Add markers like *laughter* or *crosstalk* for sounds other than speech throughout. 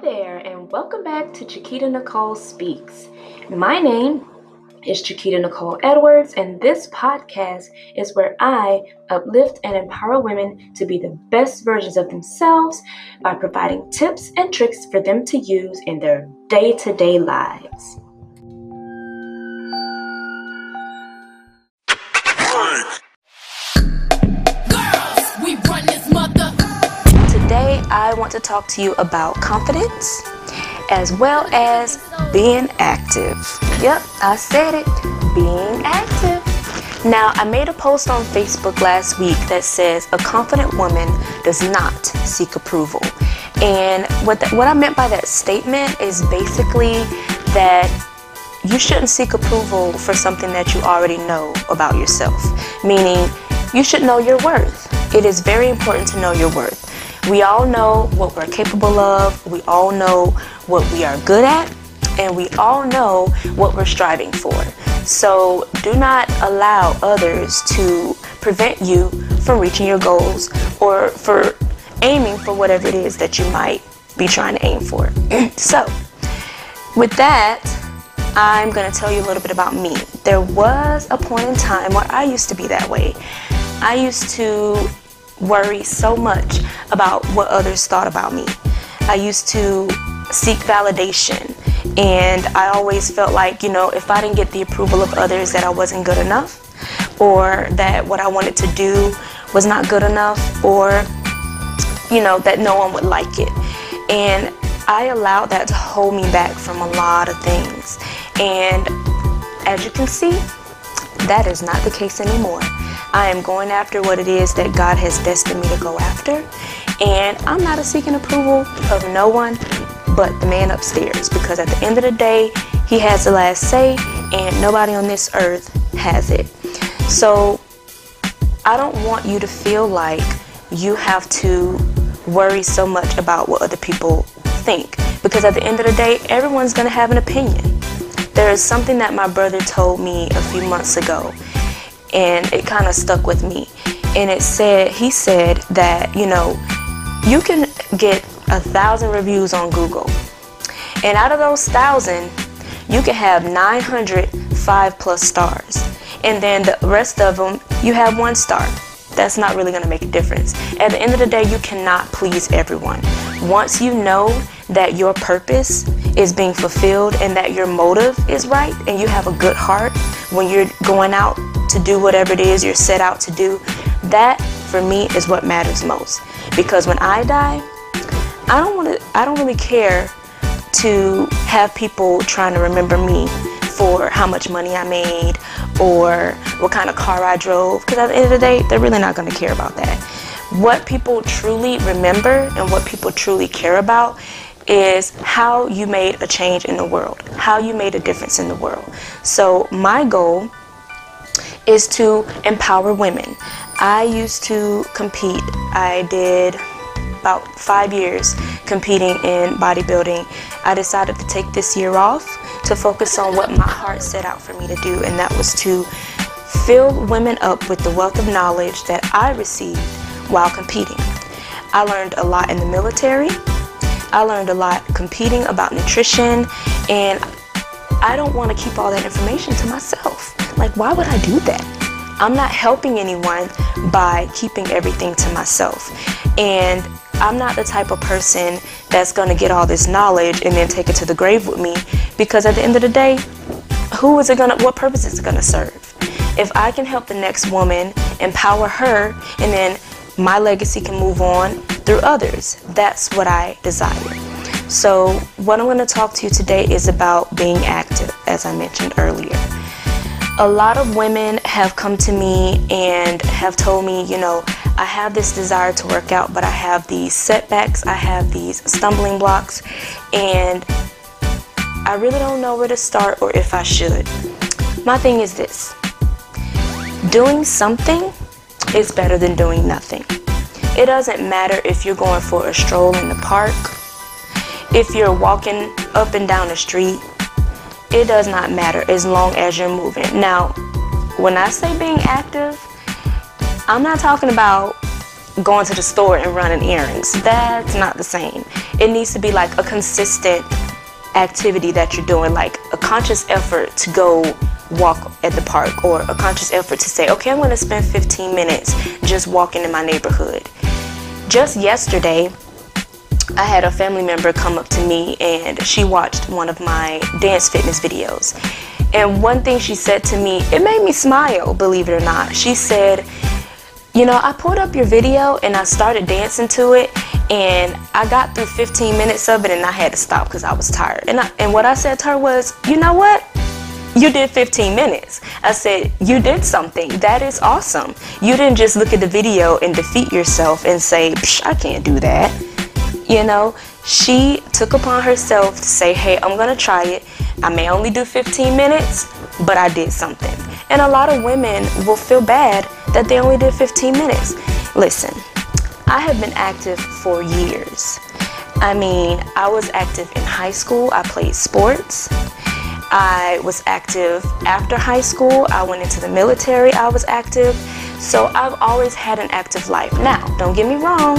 Hello there, and welcome back to Chiquita Nicole Speaks. My name is Chiquita Nicole Edwards, and this podcast is where I uplift and empower women to be the best versions of themselves by providing tips and tricks for them to use in their day to day lives. Want to talk to you about confidence as well as being active. Yep, I said it being active. Now, I made a post on Facebook last week that says a confident woman does not seek approval. And what, the, what I meant by that statement is basically that you shouldn't seek approval for something that you already know about yourself, meaning you should know your worth. It is very important to know your worth. We all know what we're capable of, we all know what we are good at, and we all know what we're striving for. So do not allow others to prevent you from reaching your goals or for aiming for whatever it is that you might be trying to aim for. *clears throat* so, with that, I'm going to tell you a little bit about me. There was a point in time where I used to be that way. I used to worry so much about what others thought about me. I used to seek validation and I always felt like, you know, if I didn't get the approval of others that I wasn't good enough or that what I wanted to do was not good enough or you know, that no one would like it. And I allowed that to hold me back from a lot of things. And as you can see, that is not the case anymore. I am going after what it is that God has destined me to go after. And I'm not seeking approval of no one but the man upstairs because at the end of the day, he has the last say and nobody on this earth has it. So I don't want you to feel like you have to worry so much about what other people think because at the end of the day, everyone's going to have an opinion. There is something that my brother told me a few months ago and it kind of stuck with me. And it said, he said that, you know, you can get a thousand reviews on Google. And out of those thousand, you can have 905 plus stars. And then the rest of them, you have one star. That's not really to make a difference. At the end of the day, you cannot please everyone. Once you know that your purpose is being fulfilled and that your motive is right and you have a good heart when you're going out to do whatever it is you're set out to do, that for me is what matters most. Because when I die, I don't want to I don't really care to have people trying to remember me for how much money I made or what kind of car I drove because at the end of the day, they're really not going to care about that. What people truly remember and what people truly care about is how you made a change in the world, how you made a difference in the world. So my goal is to empower women. I used to compete. I did about five years competing in bodybuilding. I decided to take this year off to focus on what my heart set out for me to do, and that was to fill women up with the wealth of knowledge that I received while competing. I learned a lot in the military. I learned a lot competing about nutrition, and I don't want to keep all that information to myself. Like, why would I do that? I'm not helping anyone by keeping everything to myself. And I'm not the type of person that's going to get all this knowledge and then take it to the grave with me because at the end of the day, who is it going to, what purpose is it going to serve? If I can help the next woman, empower her, and then my legacy can move on through others, that's what I desire. So, what I'm going to talk to you today is about being active, as I mentioned earlier a lot of women have come to me and have told me, you know, I have this desire to work out, but I have these setbacks, I have these stumbling blocks, and I really don't know where to start or if I should. My thing is this doing something is better than doing nothing. It doesn't matter if you're going for a stroll in the park, if you're walking up and down the street, it does not matter as long as you're moving. Now, when I say being active, I'm not talking about going to the store and running errands. That's not the same. It needs to be like a consistent activity that you're doing, like a conscious effort to go walk at the park or a conscious effort to say, okay, I'm going to spend 15 minutes just walking in my neighborhood. Just yesterday, I had a family member come up to me and she watched one of my dance fitness videos. And one thing she said to me, it made me smile, believe it or not. She said, you know, I pulled up your video and I started dancing to it and I got through 15 minutes of it and I had to stop because I was tired. And, I, and what I said to her was, you know what? You did 15 minutes. I said, you did something. That is awesome. You didn't just look at the video and defeat yourself and say, I can't do that. You know, she took upon herself to say, hey, I'm to try it. I may only do 15 minutes, but I did something. And a lot of women will feel bad that they only did 15 minutes. Listen, I have been active for years. I mean, I was active in high school. I played sports. I was active after high school. I went into the military. I was active. So I've always had an active life. Now, don't get me wrong.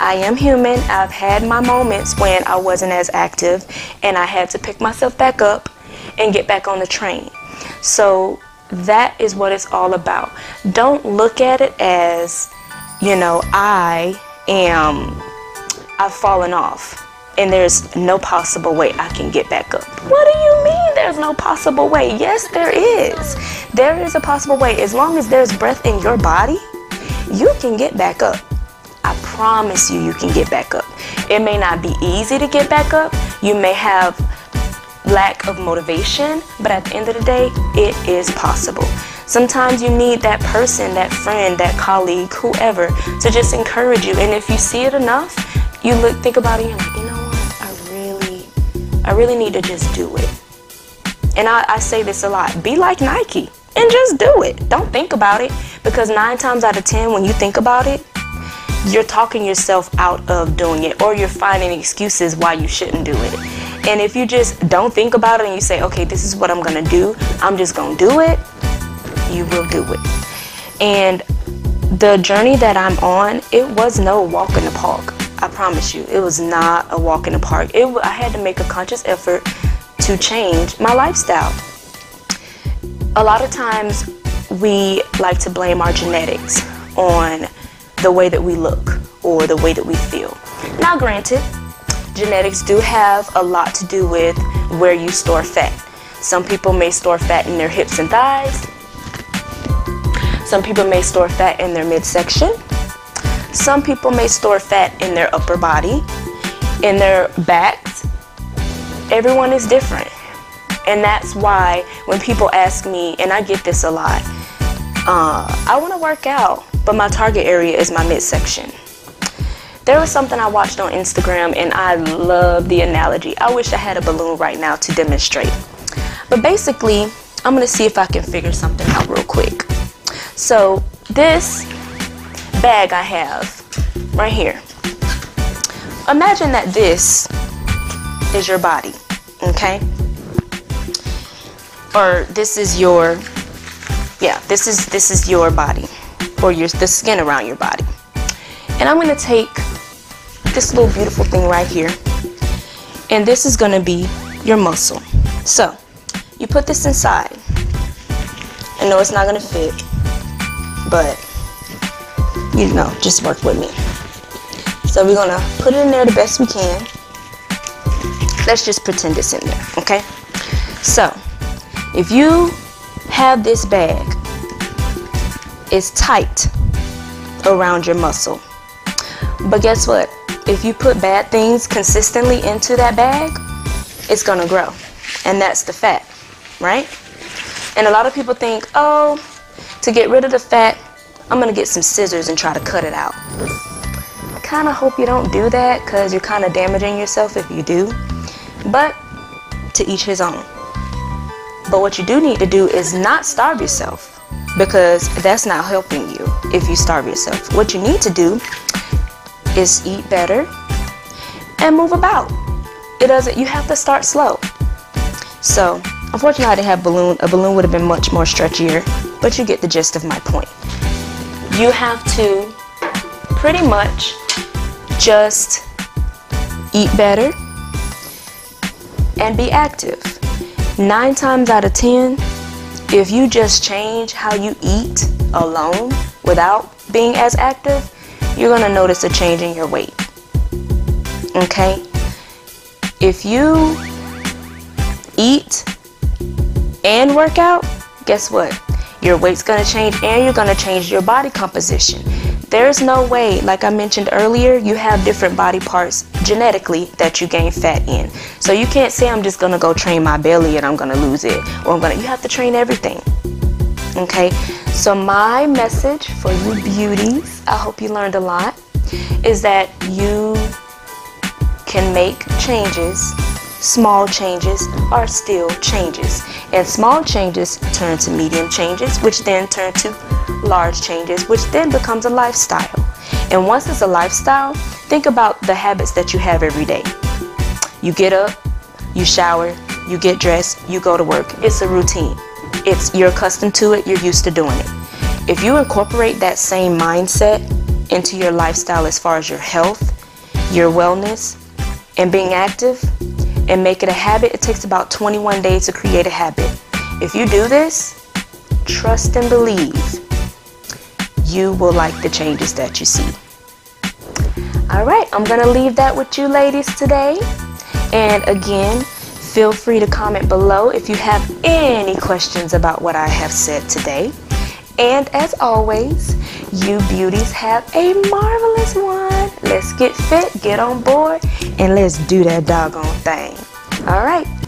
I am human. I've had my moments when I wasn't as active and I had to pick myself back up and get back on the train. So that is what it's all about. Don't look at it as, you know, I am, I've fallen off and there's no possible way I can get back up. What do you mean there's no possible way? Yes, there is. There is a possible way. As long as there's breath in your body, you can get back up. I promise you, you can get back up. It may not be easy to get back up. You may have lack of motivation, but at the end of the day, it is possible. Sometimes you need that person, that friend, that colleague, whoever, to just encourage you. And if you see it enough, you look, think about it, and you're like, you know what? I really, I really need to just do it. And I, I say this a lot: be like Nike and just do it. Don't think about it because nine times out of ten, when you think about it, you're talking yourself out of doing it or you're finding excuses why you shouldn't do it. And if you just don't think about it and you say, okay, this is what I'm gonna do, I'm just gonna do it, you will do it. And the journey that I'm on, it was no walk in the park. I promise you, it was not a walk in the park. It, I had to make a conscious effort to change my lifestyle. A lot of times we like to blame our genetics on the way that we look or the way that we feel. Now, granted, genetics do have a lot to do with where you store fat. Some people may store fat in their hips and thighs. Some people may store fat in their midsection. Some people may store fat in their upper body, in their backs. Everyone is different. And that's why when people ask me, and I get this a lot, uh, I want to work out but my target area is my midsection. There was something I watched on Instagram and I love the analogy. I wish I had a balloon right now to demonstrate. But basically, I'm gonna see if I can figure something out real quick. So this bag I have right here. Imagine that this is your body, okay? Or this is your, yeah, this is this is your body or your, the skin around your body. And I'm gonna take this little beautiful thing right here, and this is gonna be your muscle. So, you put this inside. I know it's not gonna fit, but you know, just work with me. So we're gonna put it in there the best we can. Let's just pretend it's in there, okay? So, if you have this bag is tight around your muscle. But guess what? If you put bad things consistently into that bag, it's gonna grow. And that's the fat, right? And a lot of people think, oh, to get rid of the fat, I'm gonna get some scissors and try to cut it out. I kinda hope you don't do that because you're kinda damaging yourself if you do. But to each his own. But what you do need to do is not starve yourself because that's not helping you if you starve yourself. What you need to do is eat better and move about. It doesn't you have to start slow. So, unfortunately I didn't have balloon. A balloon would have been much more stretchier, but you get the gist of my point. You have to pretty much just eat better and be active. Nine times out of ten, if you just change how you eat alone without being as active, you're gonna notice a change in your weight. Okay? If you eat and work out, guess what? Your weight's gonna change and you're gonna change your body composition. There's no way, like I mentioned earlier, you have different body parts genetically that you gain fat in. So you can't say I'm just gonna go train my belly and I'm gonna lose it. Or I'm gonna you have to train everything. Okay? So my message for you beauties, I hope you learned a lot, is that you can make changes small changes are still changes. And small changes turn to medium changes, which then turn to large changes, which then becomes a lifestyle. And once it's a lifestyle, think about the habits that you have every day. You get up, you shower, you get dressed, you go to work. It's a routine. It's you're accustomed to it, you're used to doing it. If you incorporate that same mindset into your lifestyle as far as your health, your wellness, and being active, and make it a habit, it takes about 21 days to create a habit. If you do this, trust and believe you will like the changes that you see. All right, I'm going to leave that with you ladies today. And again, feel free to comment below if you have any questions about what I have said today. And as always, you beauties have a marvelous one. Let's get fit, get on board, and let's do that doggone thing. All right.